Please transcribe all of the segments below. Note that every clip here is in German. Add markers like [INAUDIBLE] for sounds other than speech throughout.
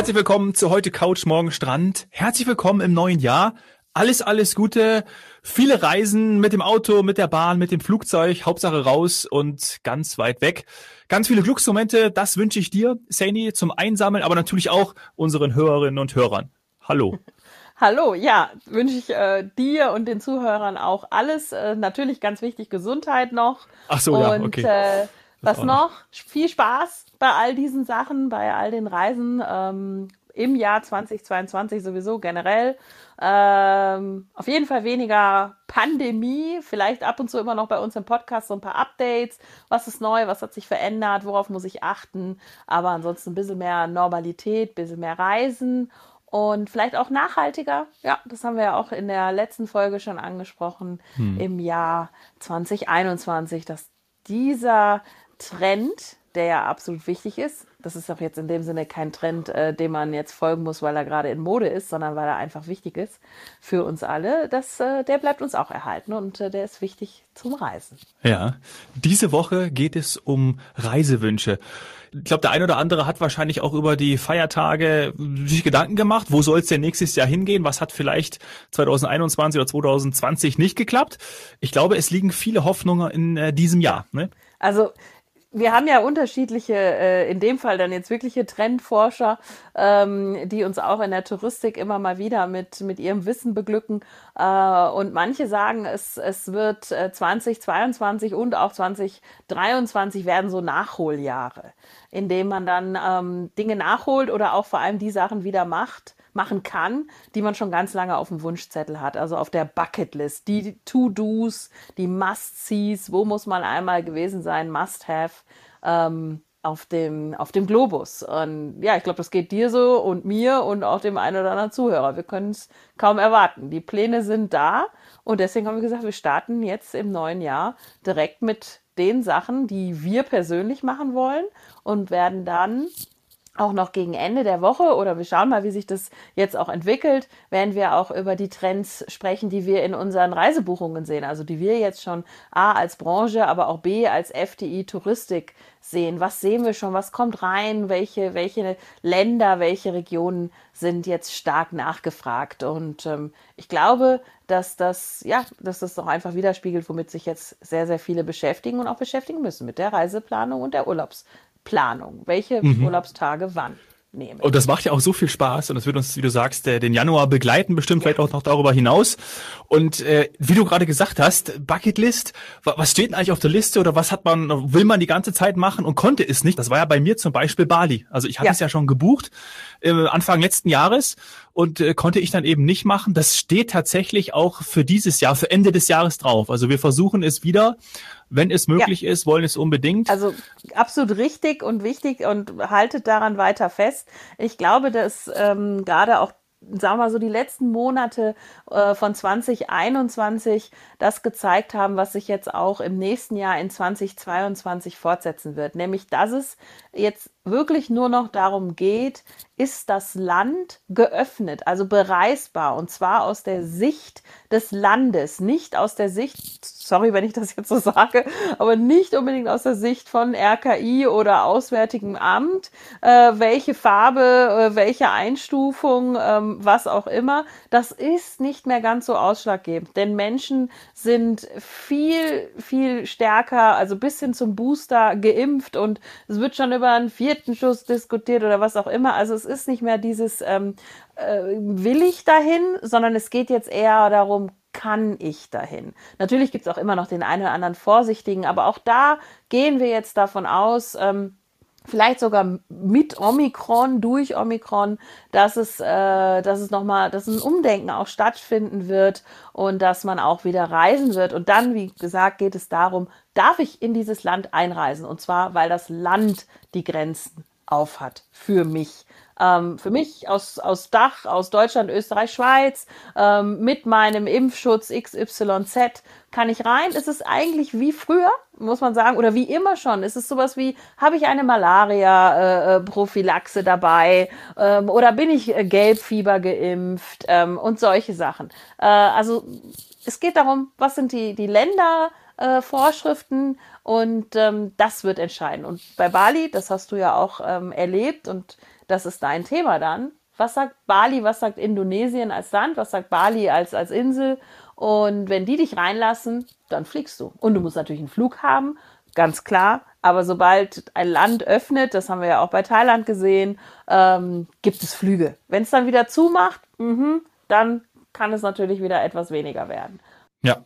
Herzlich willkommen zu heute Couch Morgen Strand. Herzlich willkommen im neuen Jahr. Alles, alles Gute. Viele Reisen mit dem Auto, mit der Bahn, mit dem Flugzeug. Hauptsache raus und ganz weit weg. Ganz viele Glücksmomente. Das wünsche ich dir, Saini, zum Einsammeln, aber natürlich auch unseren Hörerinnen und Hörern. Hallo. [LAUGHS] Hallo, ja, wünsche ich äh, dir und den Zuhörern auch alles. Äh, natürlich ganz wichtig, Gesundheit noch. Ach so, und, ja, okay. Äh, was noch? Viel Spaß bei all diesen Sachen, bei all den Reisen ähm, im Jahr 2022 sowieso generell. Ähm, auf jeden Fall weniger Pandemie, vielleicht ab und zu immer noch bei uns im Podcast so ein paar Updates. Was ist neu, was hat sich verändert, worauf muss ich achten? Aber ansonsten ein bisschen mehr Normalität, ein bisschen mehr Reisen und vielleicht auch nachhaltiger. Ja, das haben wir ja auch in der letzten Folge schon angesprochen hm. im Jahr 2021, dass dieser Trend, der ja absolut wichtig ist. Das ist auch jetzt in dem Sinne kein Trend, äh, dem man jetzt folgen muss, weil er gerade in Mode ist, sondern weil er einfach wichtig ist für uns alle. Das, äh, der bleibt uns auch erhalten und äh, der ist wichtig zum Reisen. Ja, diese Woche geht es um Reisewünsche. Ich glaube, der ein oder andere hat wahrscheinlich auch über die Feiertage sich Gedanken gemacht, wo soll es denn nächstes Jahr hingehen? Was hat vielleicht 2021 oder 2020 nicht geklappt? Ich glaube, es liegen viele Hoffnungen in äh, diesem Jahr. Ne? Also wir haben ja unterschiedliche, äh, in dem Fall dann jetzt wirkliche Trendforscher, ähm, die uns auch in der Touristik immer mal wieder mit, mit ihrem Wissen beglücken. Äh, und manche sagen, es, es wird äh, 2022 und auch 2023 werden so Nachholjahre, in denen man dann ähm, Dinge nachholt oder auch vor allem die Sachen wieder macht, machen kann, die man schon ganz lange auf dem Wunschzettel hat, also auf der Bucketlist, die To-Dos, die Must-Sees, wo muss man einmal gewesen sein, Must-Have ähm, auf, dem, auf dem Globus. Und ja, ich glaube, das geht dir so und mir und auch dem einen oder anderen Zuhörer. Wir können es kaum erwarten. Die Pläne sind da und deswegen haben wir gesagt, wir starten jetzt im neuen Jahr direkt mit den Sachen, die wir persönlich machen wollen und werden dann auch noch gegen Ende der Woche oder wir schauen mal, wie sich das jetzt auch entwickelt, werden wir auch über die Trends sprechen, die wir in unseren Reisebuchungen sehen, also die wir jetzt schon A als Branche, aber auch B als FDI Touristik sehen. Was sehen wir schon? Was kommt rein? Welche, welche Länder, welche Regionen sind jetzt stark nachgefragt? Und ähm, ich glaube, dass das, ja, dass das doch einfach widerspiegelt, womit sich jetzt sehr, sehr viele beschäftigen und auch beschäftigen müssen mit der Reiseplanung und der Urlaubs Planung. Welche mhm. Urlaubstage wann? Nehmen. Und das macht ja auch so viel Spaß und das wird uns, wie du sagst, den Januar begleiten, bestimmt vielleicht auch noch darüber hinaus. Und äh, wie du gerade gesagt hast, Bucketlist, was steht denn eigentlich auf der Liste oder was hat man, will man die ganze Zeit machen und konnte es nicht? Das war ja bei mir zum Beispiel Bali. Also ich hatte ja. es ja schon gebucht äh, Anfang letzten Jahres und äh, konnte ich dann eben nicht machen. Das steht tatsächlich auch für dieses Jahr, für Ende des Jahres drauf. Also wir versuchen es wieder wenn es möglich ja. ist, wollen es unbedingt. Also absolut richtig und wichtig und haltet daran weiter fest. Ich glaube, dass ähm, gerade auch sagen wir mal so, die letzten Monate äh, von 2021 das gezeigt haben, was sich jetzt auch im nächsten Jahr in 2022 fortsetzen wird. Nämlich, dass es jetzt wirklich nur noch darum geht, ist das Land geöffnet, also bereisbar, und zwar aus der Sicht des Landes, nicht aus der Sicht, sorry, wenn ich das jetzt so sage, aber nicht unbedingt aus der Sicht von RKI oder Auswärtigem Amt, äh, welche Farbe, äh, welche Einstufung, ähm, was auch immer, das ist nicht mehr ganz so ausschlaggebend, denn Menschen sind viel, viel stärker, also bis hin zum Booster geimpft und es wird schon über einen vierten Schuss diskutiert oder was auch immer. Also es ist nicht mehr dieses ähm, äh, will ich dahin, sondern es geht jetzt eher darum, kann ich dahin? Natürlich gibt es auch immer noch den einen oder anderen Vorsichtigen, aber auch da gehen wir jetzt davon aus, ähm, vielleicht sogar mit Omikron, durch Omikron, dass es, äh, dass es nochmal, dass ein Umdenken auch stattfinden wird und dass man auch wieder reisen wird. Und dann, wie gesagt, geht es darum, darf ich in dieses Land einreisen? Und zwar, weil das Land die Grenzen aufhat für mich ähm, für mich aus, aus Dach, aus Deutschland, Österreich, Schweiz, ähm, mit meinem Impfschutz XYZ kann ich rein. Es ist eigentlich wie früher, muss man sagen, oder wie immer schon. Es ist sowas wie, habe ich eine Malaria-Prophylaxe äh, dabei ähm, oder bin ich äh, Gelbfieber geimpft ähm, und solche Sachen. Äh, also es geht darum, was sind die, die Länder, äh, Vorschriften und ähm, das wird entscheiden. Und bei Bali, das hast du ja auch ähm, erlebt und das ist dein Thema dann. Was sagt Bali, was sagt Indonesien als Land, was sagt Bali als, als Insel? Und wenn die dich reinlassen, dann fliegst du. Und du musst natürlich einen Flug haben, ganz klar. Aber sobald ein Land öffnet, das haben wir ja auch bei Thailand gesehen, ähm, gibt es Flüge. Wenn es dann wieder zumacht, mh, dann kann es natürlich wieder etwas weniger werden. Ja.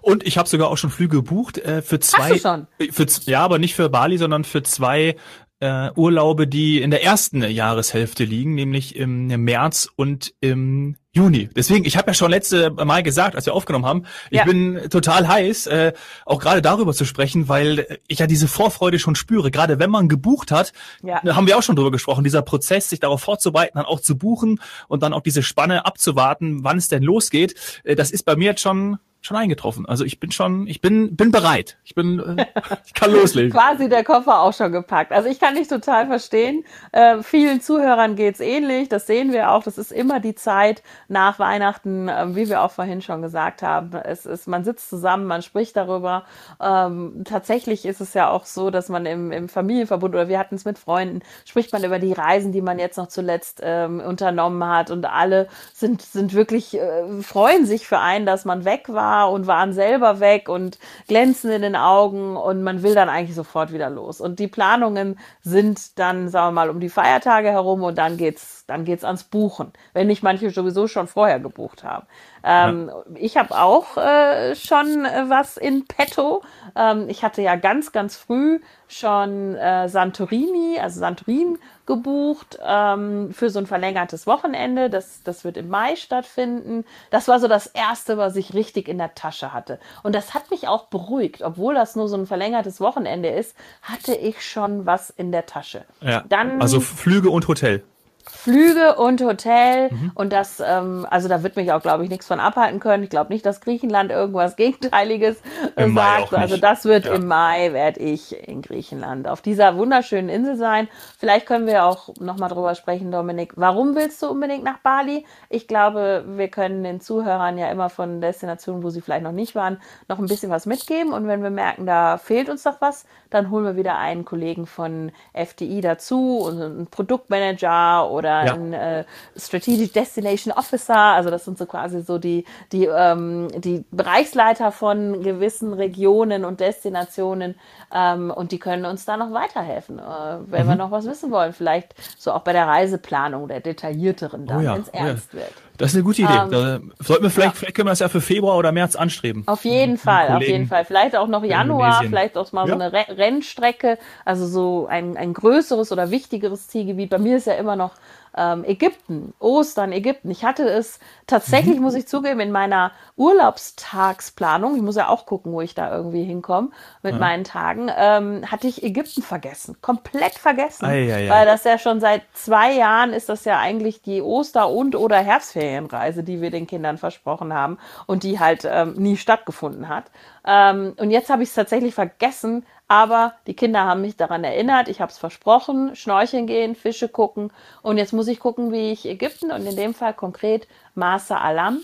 Und ich habe sogar auch schon Flüge gebucht äh, für zwei. Hast du schon? Für, ja, aber nicht für Bali, sondern für zwei äh, Urlaube, die in der ersten Jahreshälfte liegen, nämlich im, März und im Juni. Deswegen, ich habe ja schon letzte Mal gesagt, als wir aufgenommen haben, ich ja. bin total heiß, äh, auch gerade darüber zu sprechen, weil ich ja diese Vorfreude schon spüre. Gerade wenn man gebucht hat, ja. haben wir auch schon drüber gesprochen, dieser Prozess, sich darauf vorzubereiten, dann auch zu buchen und dann auch diese Spanne abzuwarten, wann es denn losgeht, äh, das ist bei mir jetzt schon schon eingetroffen. Also ich bin schon, ich bin, bin bereit. Ich bin, äh, [LAUGHS] ich kann loslegen. Quasi der Koffer auch schon gepackt. Also ich kann dich total verstehen. Äh, vielen Zuhörern geht's ähnlich. Das sehen wir auch. Das ist immer die Zeit nach Weihnachten, äh, wie wir auch vorhin schon gesagt haben. Es ist, man sitzt zusammen, man spricht darüber. Ähm, tatsächlich ist es ja auch so, dass man im, im Familienverbund oder wir hatten es mit Freunden, spricht man über die Reisen, die man jetzt noch zuletzt ähm, unternommen hat und alle sind, sind wirklich, äh, freuen sich für einen, dass man weg war und waren selber weg und glänzen in den Augen und man will dann eigentlich sofort wieder los. Und die Planungen sind dann, sagen wir mal, um die Feiertage herum und dann geht's, dann geht's ans Buchen, wenn nicht manche sowieso schon vorher gebucht haben. Ähm, ja. Ich habe auch äh, schon äh, was in petto. Ähm, ich hatte ja ganz, ganz früh schon äh, Santorini, also Santorin gebucht ähm, für so ein verlängertes Wochenende. Das, das wird im Mai stattfinden. Das war so das Erste, was ich richtig in der Tasche hatte. Und das hat mich auch beruhigt. Obwohl das nur so ein verlängertes Wochenende ist, hatte ich schon was in der Tasche. Ja, Dann, also Flüge und Hotel. Flüge und Hotel mhm. und das, ähm, also da wird mich auch, glaube ich, nichts von abhalten können. Ich glaube nicht, dass Griechenland irgendwas Gegenteiliges äh, sagt. Also das wird ja. im Mai, werde ich in Griechenland auf dieser wunderschönen Insel sein. Vielleicht können wir auch nochmal drüber sprechen, Dominik. Warum willst du unbedingt nach Bali? Ich glaube, wir können den Zuhörern ja immer von Destinationen, wo sie vielleicht noch nicht waren, noch ein bisschen was mitgeben. Und wenn wir merken, da fehlt uns doch was, dann holen wir wieder einen Kollegen von FDI dazu und einen Produktmanager oder ja. ein äh, Strategic Destination Officer. Also das sind so quasi so die, die, ähm, die Bereichsleiter von gewissen Regionen und Destinationen ähm, und die können uns da noch weiterhelfen, äh, wenn mhm. wir noch was wissen wollen. Vielleicht so auch bei der Reiseplanung der detaillierteren dann, oh ja, wenn es oh ernst ja. wird. Das ist eine gute Idee. Ähm, da sollten wir vielleicht, ja. vielleicht können wir das ja für Februar oder März anstreben. Auf jeden Fall, auf jeden Fall. Vielleicht auch noch Januar, vielleicht auch mal ja. so eine Rennstrecke, also so ein, ein größeres oder wichtigeres Zielgebiet. Bei mir ist ja immer noch ähm, Ägypten, Ostern, Ägypten. Ich hatte es tatsächlich, mhm. muss ich zugeben, in meiner Urlaubstagsplanung, ich muss ja auch gucken, wo ich da irgendwie hinkomme mit ja. meinen Tagen, ähm, hatte ich Ägypten vergessen. Komplett vergessen. Ei, ei, ei. Weil das ja schon seit zwei Jahren ist das ja eigentlich die Oster- und oder Herbstferienreise, die wir den Kindern versprochen haben und die halt ähm, nie stattgefunden hat. Ähm, und jetzt habe ich es tatsächlich vergessen, aber die Kinder haben mich daran erinnert, ich habe es versprochen, schnorcheln gehen, Fische gucken. Und jetzt muss ich gucken, wie ich Ägypten und in dem Fall konkret Masa Alam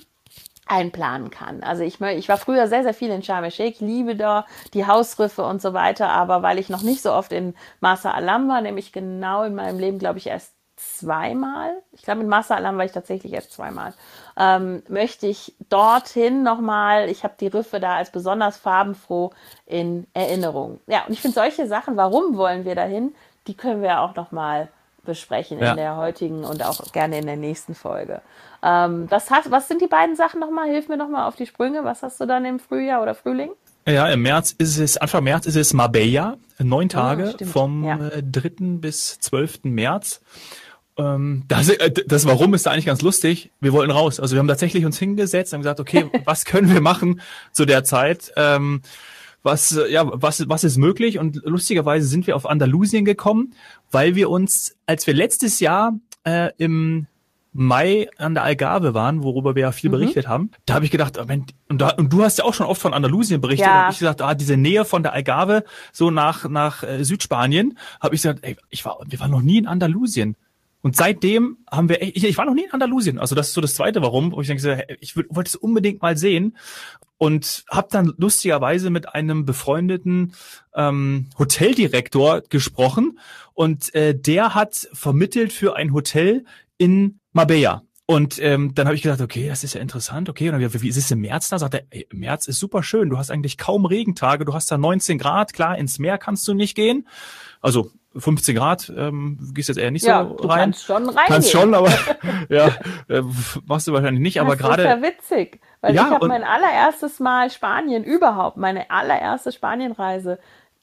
einplanen kann. Also ich, ich war früher sehr, sehr viel in Sharm el-Sheikh, liebe da die Hausriffe und so weiter, aber weil ich noch nicht so oft in Masa Alam war, nämlich genau in meinem Leben, glaube ich, erst zweimal. Ich glaube, mit Masa Alam war ich tatsächlich erst zweimal. Ähm, möchte ich dorthin nochmal, ich habe die Riffe da als besonders farbenfroh in Erinnerung. Ja, und ich finde solche Sachen, warum wollen wir dahin, die können wir auch nochmal besprechen ja. in der heutigen und auch gerne in der nächsten Folge. Ähm, was, hast, was sind die beiden Sachen nochmal? Hilf mir nochmal auf die Sprünge. Was hast du dann im Frühjahr oder Frühling? Ja, im März ist es, Anfang März ist es Marbella, neun ah, Tage oh, vom ja. 3. Äh, bis 12. März. Ähm, das, äh, das Warum ist da eigentlich ganz lustig. Wir wollten raus. Also wir haben tatsächlich uns hingesetzt und gesagt, okay, [LAUGHS] was können wir machen zu der Zeit? Ähm, was, äh, ja, was, was ist möglich? Und lustigerweise sind wir auf Andalusien gekommen, weil wir uns, als wir letztes Jahr äh, im Mai an der Algarve waren, worüber wir ja viel mhm. berichtet haben, da habe ich gedacht, oh, und, da, und du hast ja auch schon oft von Andalusien berichtet, ja. und ich gesagt, ah, diese Nähe von der Algarve so nach nach äh, Südspanien, habe ich gesagt, ey, ich war, wir waren noch nie in Andalusien. Und seitdem haben wir, ich, ich war noch nie in Andalusien, also das ist so das Zweite, warum, wo ich denke, ich wollte es unbedingt mal sehen und habe dann lustigerweise mit einem befreundeten ähm, Hoteldirektor gesprochen und äh, der hat vermittelt für ein Hotel in Marbella. Und ähm, dann habe ich gedacht, okay, das ist ja interessant, okay. Und dann, wie, wie ist es im März da? Sagt er, ey, März ist super schön, du hast eigentlich kaum Regentage, du hast da 19 Grad, klar, ins Meer kannst du nicht gehen. Also 15 Grad, ähm, gehst jetzt eher nicht ja, so du rein. Kannst schon rein. Kannst schon, aber [LAUGHS] ja, äh, machst du wahrscheinlich nicht. Aber gerade. Das ist ja witzig, weil ja, ich habe mein allererstes Mal Spanien überhaupt, meine allererste Spanienreise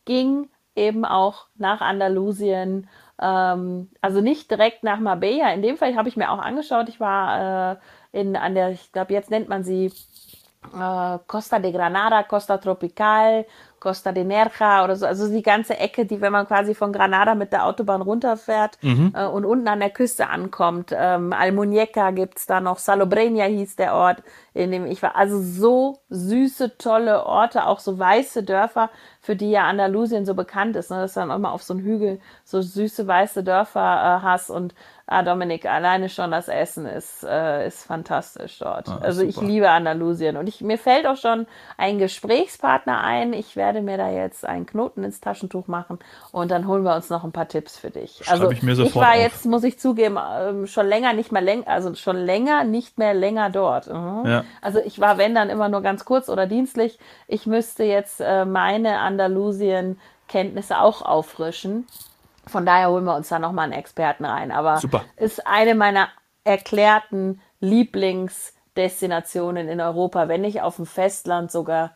ging eben auch nach Andalusien. Ähm, also nicht direkt nach Marbella. In dem Fall habe ich mir auch angeschaut. Ich war äh, in an der, ich glaube jetzt nennt man sie äh, Costa de Granada, Costa Tropical, Costa de Nerja oder so, also die ganze Ecke, die, wenn man quasi von Granada mit der Autobahn runterfährt mhm. äh, und unten an der Küste ankommt. Ähm, Almuñeca gibt's da noch, Salobreña hieß der Ort, in dem ich war. Also so süße, tolle Orte, auch so weiße Dörfer, für die ja Andalusien so bekannt ist, ne? dass du dann auch mal auf so einem Hügel so süße, weiße Dörfer äh, hast und Ah, Dominik, alleine schon das Essen ist, äh, ist fantastisch dort. Ah, also super. ich liebe Andalusien und ich, mir fällt auch schon ein Gesprächspartner ein. Ich werde mir da jetzt einen Knoten ins Taschentuch machen und dann holen wir uns noch ein paar Tipps für dich. Schreib also ich, mir ich war auf. jetzt, muss ich zugeben, ähm, schon länger nicht mehr länger, also schon länger nicht mehr länger dort. Mhm. Ja. Also ich war, wenn dann immer nur ganz kurz oder dienstlich. Ich müsste jetzt äh, meine Andalusien-Kenntnisse auch auffrischen. Von daher holen wir uns da nochmal einen Experten rein. Aber Super. ist eine meiner erklärten Lieblingsdestinationen in Europa, wenn nicht auf dem Festland sogar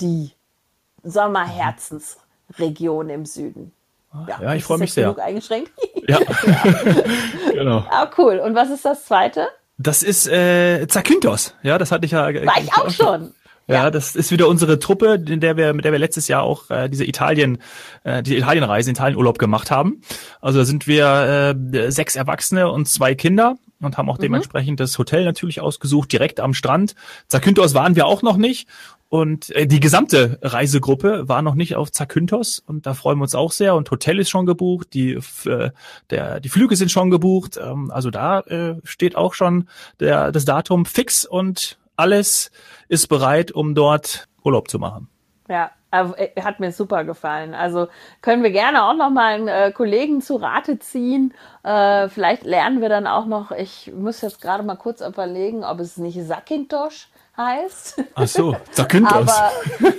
die Sommerherzensregion im Süden. Ja, ja ich freue mich sehr. Genug eingeschränkt. [LAUGHS] [LAUGHS] Ja, genau. Ah, cool. Und was ist das zweite? Das ist äh, Zakynthos. Ja, das hatte ich ja. War ich auch schon. Ja, das ist wieder unsere Truppe, in der wir, mit der wir letztes Jahr auch äh, diese Italien, äh, diese Italienreise, Italienurlaub gemacht haben. Also da sind wir äh, sechs Erwachsene und zwei Kinder und haben auch mhm. dementsprechend das Hotel natürlich ausgesucht, direkt am Strand. Zakynthos waren wir auch noch nicht. Und äh, die gesamte Reisegruppe war noch nicht auf Zakynthos und da freuen wir uns auch sehr. Und Hotel ist schon gebucht, die, äh, der, die Flüge sind schon gebucht. Ähm, also da äh, steht auch schon der, das Datum fix und alles ist bereit, um dort Urlaub zu machen. Ja, äh, hat mir super gefallen. Also können wir gerne auch noch mal einen äh, Kollegen zu Rate ziehen. Äh, vielleicht lernen wir dann auch noch, ich muss jetzt gerade mal kurz überlegen, ob es nicht Sakintosh heißt. Ach so, Zakynthos. Aber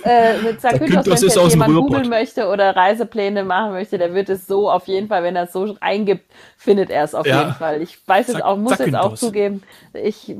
äh, mit Zakynthos, wenn jetzt jemand googeln möchte oder Reisepläne machen möchte, der wird es so auf jeden Fall, wenn er es so eingibt, findet er es auf ja. jeden Fall. Ich weiß jetzt auch, muss jetzt auch zugeben, ich ja.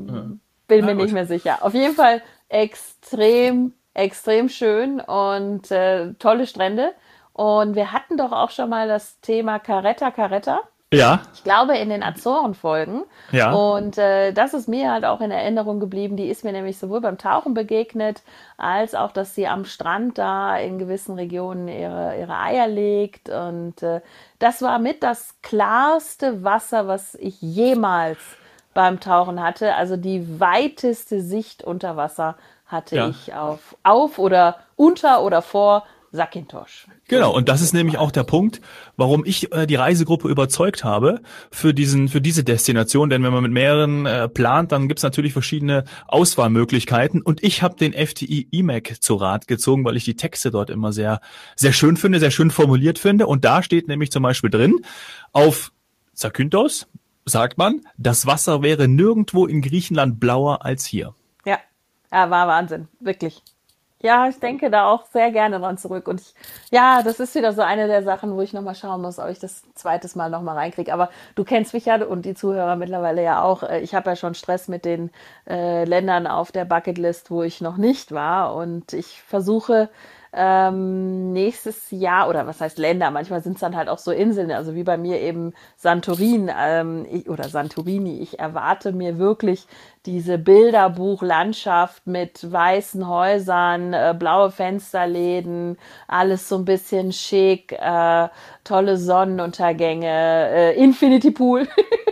Bin mir nicht mehr sicher. Auf jeden Fall extrem, extrem schön und äh, tolle Strände. Und wir hatten doch auch schon mal das Thema Caretta Caretta. Ja. Ich glaube in den Azoren-Folgen. Ja. Und äh, das ist mir halt auch in Erinnerung geblieben. Die ist mir nämlich sowohl beim Tauchen begegnet, als auch, dass sie am Strand da in gewissen Regionen ihre, ihre Eier legt. Und äh, das war mit das klarste Wasser, was ich jemals beim Tauchen hatte. Also die weiteste Sicht unter Wasser hatte ja. ich auf, auf oder unter oder vor Sakintosh. Genau, und das ist nämlich auch der Punkt, warum ich äh, die Reisegruppe überzeugt habe für diesen, für diese Destination. Denn wenn man mit mehreren äh, plant, dann gibt's natürlich verschiedene Auswahlmöglichkeiten. Und ich habe den FTI EMAC zu Rat gezogen, weil ich die Texte dort immer sehr, sehr schön finde, sehr schön formuliert finde. Und da steht nämlich zum Beispiel drin, auf Zakynthos sagt man, das Wasser wäre nirgendwo in Griechenland blauer als hier. Ja, ja war Wahnsinn, wirklich. Ja, ich denke da auch sehr gerne dran zurück. Und ich, ja, das ist wieder so eine der Sachen, wo ich nochmal schauen muss, ob ich das zweites Mal nochmal reinkriege. Aber du kennst mich ja und die Zuhörer mittlerweile ja auch. Äh, ich habe ja schon Stress mit den äh, Ländern auf der Bucketlist, wo ich noch nicht war. Und ich versuche ähm, nächstes Jahr, oder was heißt Länder, manchmal sind es dann halt auch so Inseln, also wie bei mir eben Santorin ähm, ich, oder Santorini. Ich erwarte mir wirklich diese Bilderbuchlandschaft mit weißen Häusern, äh, blaue Fensterläden, alles so ein bisschen schick, äh, tolle Sonnenuntergänge, äh, Infinity Pool. [LAUGHS]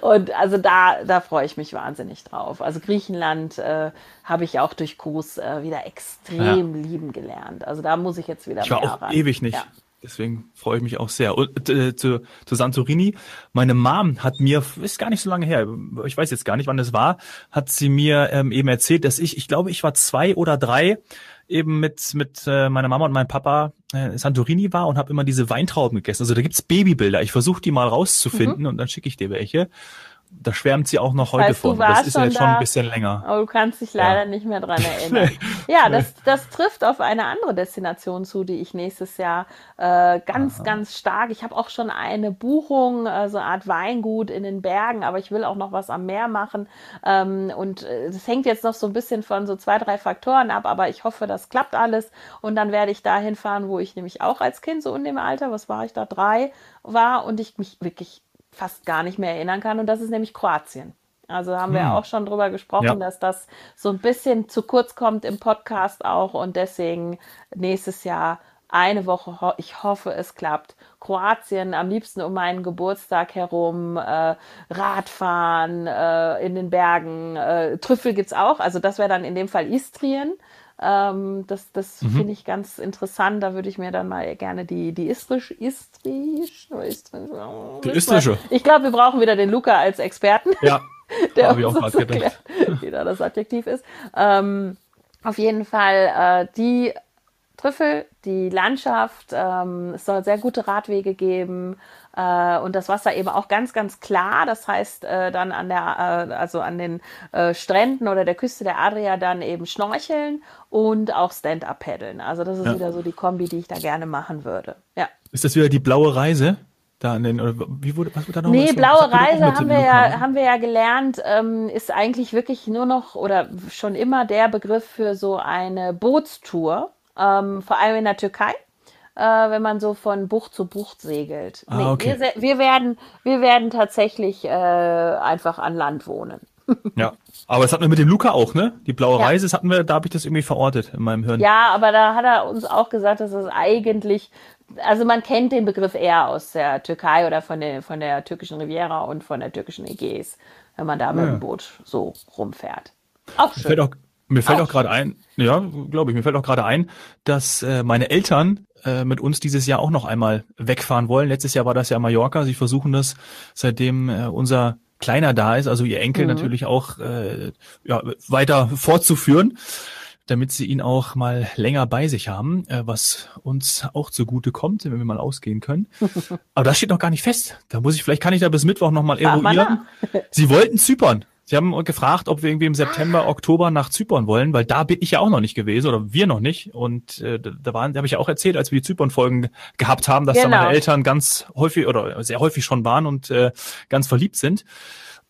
und also da, da freue ich mich wahnsinnig drauf. Also Griechenland äh, habe ich auch durch Kurs äh, wieder extrem ja. lieben gelernt. Also da muss ich jetzt wieder ich war auch ran. ewig nicht. Ja. Deswegen freue ich mich auch sehr. Und äh, zu, zu Santorini, meine Mom hat mir, ist gar nicht so lange her, ich weiß jetzt gar nicht, wann das war, hat sie mir ähm, eben erzählt, dass ich, ich glaube, ich war zwei oder drei, eben mit mit äh, meiner Mama und meinem Papa Santorini war und habe immer diese Weintrauben gegessen. Also da gibt's Babybilder. Ich versuche die mal rauszufinden mhm. und dann schicke ich dir welche da schwärmt sie auch noch heute heißt, von. Das ist ja jetzt schon ein bisschen länger. Aber du kannst dich leider ja. nicht mehr dran [LAUGHS] erinnern. ja, das, das trifft auf eine andere Destination zu, die ich nächstes Jahr äh, ganz, Aha. ganz stark. Ich habe auch schon eine Buchung, äh, so eine Art Weingut in den Bergen, aber ich will auch noch was am Meer machen. Ähm, und äh, hängt jetzt noch so ein bisschen von so zwei, drei Faktoren ab, aber ich hoffe, das klappt alles. Und dann werde ich dahin fahren, wo ich nämlich auch als Kind so in dem Alter, was war ich da, drei war und ich mich wirklich fast gar nicht mehr erinnern kann. Und das ist nämlich Kroatien. Also haben hm. wir auch schon drüber gesprochen, ja. dass das so ein bisschen zu kurz kommt im Podcast auch und deswegen nächstes Jahr eine Woche, ich hoffe, es klappt. Kroatien, am liebsten um meinen Geburtstag herum, äh, Radfahren äh, in den Bergen, äh, Trüffel es auch, also das wäre dann in dem Fall Istrien. Ähm, das das mhm. finde ich ganz interessant. Da würde ich mir dann mal gerne die, die Istrisch, Istrisch, Istrisch die Istrische. Ich glaube, wir brauchen wieder den Luca als Experten. Ja. [LAUGHS] der uns auch so erklärt, wie da das Adjektiv ist. Ähm, auf jeden Fall äh, die Trüffel, die Landschaft, ähm, es soll sehr gute Radwege geben und das Wasser eben auch ganz, ganz klar. Das heißt, äh, dann an der, äh, also an den äh, Stränden oder der Küste der Adria dann eben schnorcheln und auch Stand-up paddeln. Also das ist ja. wieder so die Kombi, die ich da gerne machen würde. Ja. Ist das wieder die blaue Reise? Da an den, oder wie wurde, was wurde da noch? Nee, blaue Reise haben wir, ja, haben wir ja gelernt, ähm, ist eigentlich wirklich nur noch oder schon immer der Begriff für so eine Bootstour ähm, vor allem in der Türkei, äh, wenn man so von Bucht zu Bucht segelt. Ah, okay. wir, wir, werden, wir werden tatsächlich äh, einfach an Land wohnen. [LAUGHS] ja, aber das hatten wir mit dem Luca auch, ne? Die blaue ja. Reise, das hatten wir, da habe ich das irgendwie verortet in meinem Hirn. Ja, aber da hat er uns auch gesagt, dass es eigentlich, also man kennt den Begriff eher aus der Türkei oder von der, von der türkischen Riviera und von der türkischen Ägäis, wenn man da mit dem Boot so rumfährt. Auch schön. Fällt auch, mir fällt auch, auch gerade ein, ja, glaube ich, mir fällt auch gerade ein, dass äh, meine Eltern äh, mit uns dieses Jahr auch noch einmal wegfahren wollen. Letztes Jahr war das ja Mallorca. Sie versuchen das, seitdem äh, unser Kleiner da ist, also ihr Enkel mhm. natürlich auch äh, ja, weiter fortzuführen, damit sie ihn auch mal länger bei sich haben, äh, was uns auch zugute kommt, wenn wir mal ausgehen können. [LAUGHS] Aber das steht noch gar nicht fest. Da muss ich, vielleicht kann ich da bis Mittwoch nochmal eruieren. Sie wollten Zypern. Sie haben gefragt, ob wir irgendwie im September, Oktober nach Zypern wollen, weil da bin ich ja auch noch nicht gewesen oder wir noch nicht. Und äh, da waren, da habe ich ja auch erzählt, als wir die Zypern-Folgen gehabt haben, dass genau. da meine Eltern ganz häufig oder sehr häufig schon waren und äh, ganz verliebt sind.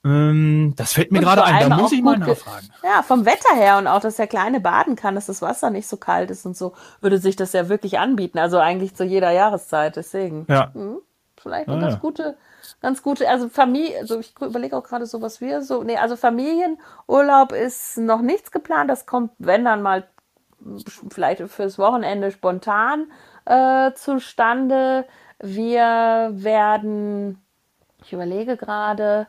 Ähm, das fällt mir gerade ein, da muss ich mal nachfragen. Ja, vom Wetter her und auch, dass der Kleine baden kann, dass das Wasser nicht so kalt ist und so, würde sich das ja wirklich anbieten. Also eigentlich zu jeder Jahreszeit, deswegen. Ja. Hm, vielleicht eine ah, ganz ja. gute ganz gute, also Familie, also ich überlege auch gerade so, was wir so, nee, also Familienurlaub ist noch nichts geplant, das kommt, wenn dann mal vielleicht fürs Wochenende spontan äh, zustande. Wir werden, ich überlege gerade,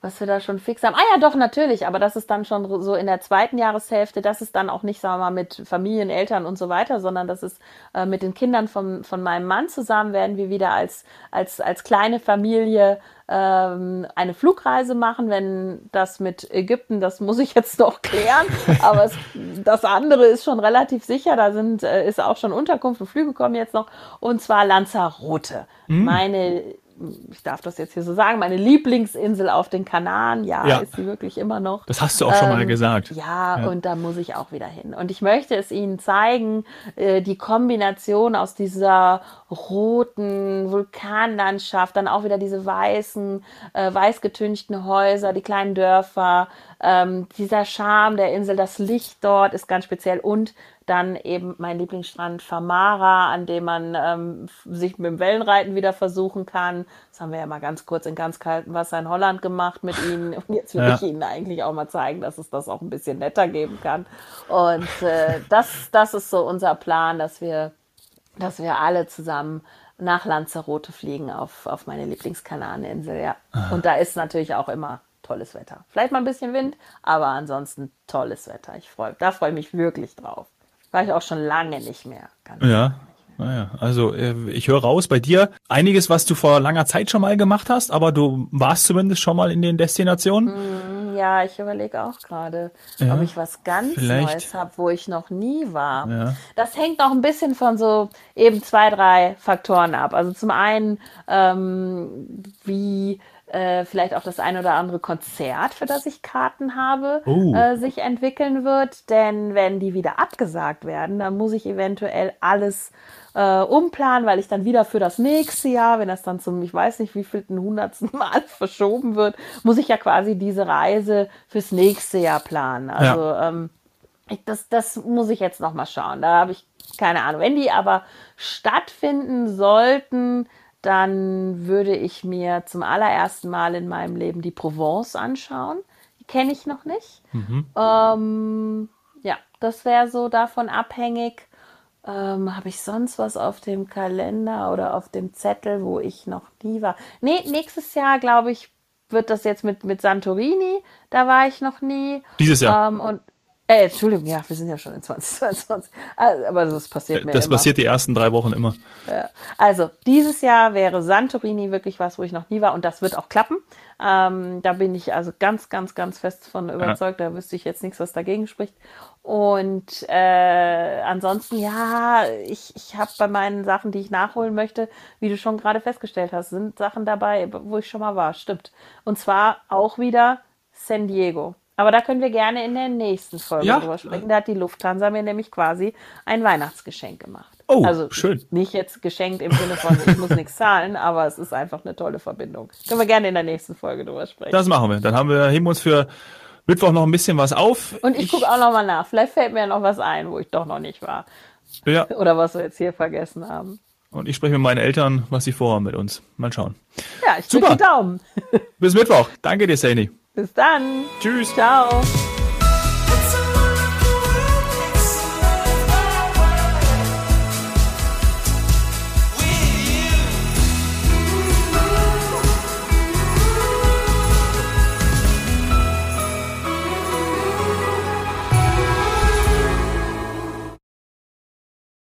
was wir da schon fix haben. Ah ja, doch, natürlich, aber das ist dann schon so in der zweiten Jahreshälfte, das ist dann auch nicht, sagen wir mal, mit Familien, Eltern und so weiter, sondern das ist äh, mit den Kindern von, von meinem Mann zusammen, werden wir wieder als, als, als kleine Familie ähm, eine Flugreise machen, wenn das mit Ägypten, das muss ich jetzt noch klären, [LAUGHS] aber es, das andere ist schon relativ sicher, da sind, äh, ist auch schon Unterkunft und Flüge kommen jetzt noch, und zwar Lanzarote. Mhm. Meine ich darf das jetzt hier so sagen, meine Lieblingsinsel auf den Kanaren. Ja, ja. ist sie wirklich immer noch. Das hast du auch ähm, schon mal ähm, gesagt. Ja, ja, und da muss ich auch wieder hin. Und ich möchte es Ihnen zeigen, äh, die Kombination aus dieser roten Vulkanlandschaft, dann auch wieder diese weißen, äh, weißgetünchten Häuser, die kleinen Dörfer, ähm, dieser Charme der Insel, das Licht dort ist ganz speziell und dann eben mein Lieblingsstrand Famara, an dem man ähm, sich mit dem Wellenreiten wieder versuchen kann. Das haben wir ja mal ganz kurz in ganz kaltem Wasser in Holland gemacht mit ihnen. [LAUGHS] Und jetzt will ja. ich ihnen eigentlich auch mal zeigen, dass es das auch ein bisschen netter geben kann. Und äh, das, das ist so unser Plan, dass wir, dass wir alle zusammen nach Lanzarote fliegen auf, auf meine Lieblingskanareninsel, ja. Ah. Und da ist natürlich auch immer tolles Wetter. Vielleicht mal ein bisschen Wind, aber ansonsten tolles Wetter. Ich freue, da freue ich mich wirklich drauf. War ich auch schon lange nicht mehr. ja. Naja, also äh, ich höre raus bei dir einiges, was du vor langer Zeit schon mal gemacht hast, aber du warst zumindest schon mal in den Destinationen. Mm, ja, ich überlege auch gerade, ja, ob ich was ganz vielleicht. Neues habe, wo ich noch nie war. Ja. Das hängt noch ein bisschen von so eben zwei, drei Faktoren ab. Also zum einen, ähm, wie äh, vielleicht auch das ein oder andere Konzert, für das ich Karten habe, oh. äh, sich entwickeln wird. Denn wenn die wieder abgesagt werden, dann muss ich eventuell alles äh, umplanen, weil ich dann wieder für das nächste Jahr, wenn das dann zum, ich weiß nicht, wievielten hundertsten Mal [LAUGHS] verschoben wird, muss ich ja quasi diese Reise fürs nächste Jahr planen. Also ja. ähm, ich, das, das muss ich jetzt noch mal schauen. Da habe ich keine Ahnung. Wenn die aber stattfinden sollten, dann würde ich mir zum allerersten Mal in meinem Leben die Provence anschauen. Die kenne ich noch nicht. Mhm. Ähm, ja, das wäre so davon abhängig. Ähm, Habe ich sonst was auf dem Kalender oder auf dem Zettel, wo ich noch nie war? Nee, nächstes Jahr, glaube ich, wird das jetzt mit, mit Santorini. Da war ich noch nie. Dieses Jahr. Ähm, und äh, Entschuldigung, ja, wir sind ja schon in 2022. Also, aber das passiert mir Das immer. passiert die ersten drei Wochen immer. Ja. Also, dieses Jahr wäre Santorini wirklich was, wo ich noch nie war und das wird auch klappen. Ähm, da bin ich also ganz, ganz, ganz fest von überzeugt. Ja. Da wüsste ich jetzt nichts, was dagegen spricht. Und äh, ansonsten, ja, ich, ich habe bei meinen Sachen, die ich nachholen möchte, wie du schon gerade festgestellt hast, sind Sachen dabei, wo ich schon mal war. Stimmt. Und zwar auch wieder San Diego. Aber da können wir gerne in der nächsten Folge ja. drüber sprechen. Da hat die Lufthansa mir nämlich quasi ein Weihnachtsgeschenk gemacht. Oh, also schön. Nicht jetzt geschenkt im Sinne von, ich muss nichts zahlen, [LAUGHS] aber es ist einfach eine tolle Verbindung. Können wir gerne in der nächsten Folge drüber sprechen. Das machen wir. Dann haben wir, heben wir uns für Mittwoch noch ein bisschen was auf. Und ich, ich gucke auch noch mal nach. Vielleicht fällt mir ja noch was ein, wo ich doch noch nicht war. Ja. [LAUGHS] Oder was wir jetzt hier vergessen haben. Und ich spreche mit meinen Eltern, was sie vorhaben mit uns. Mal schauen. Ja, ich drücke die Daumen. Bis Mittwoch. Danke dir, Sani. Bis dann. Tschüss. Ciao.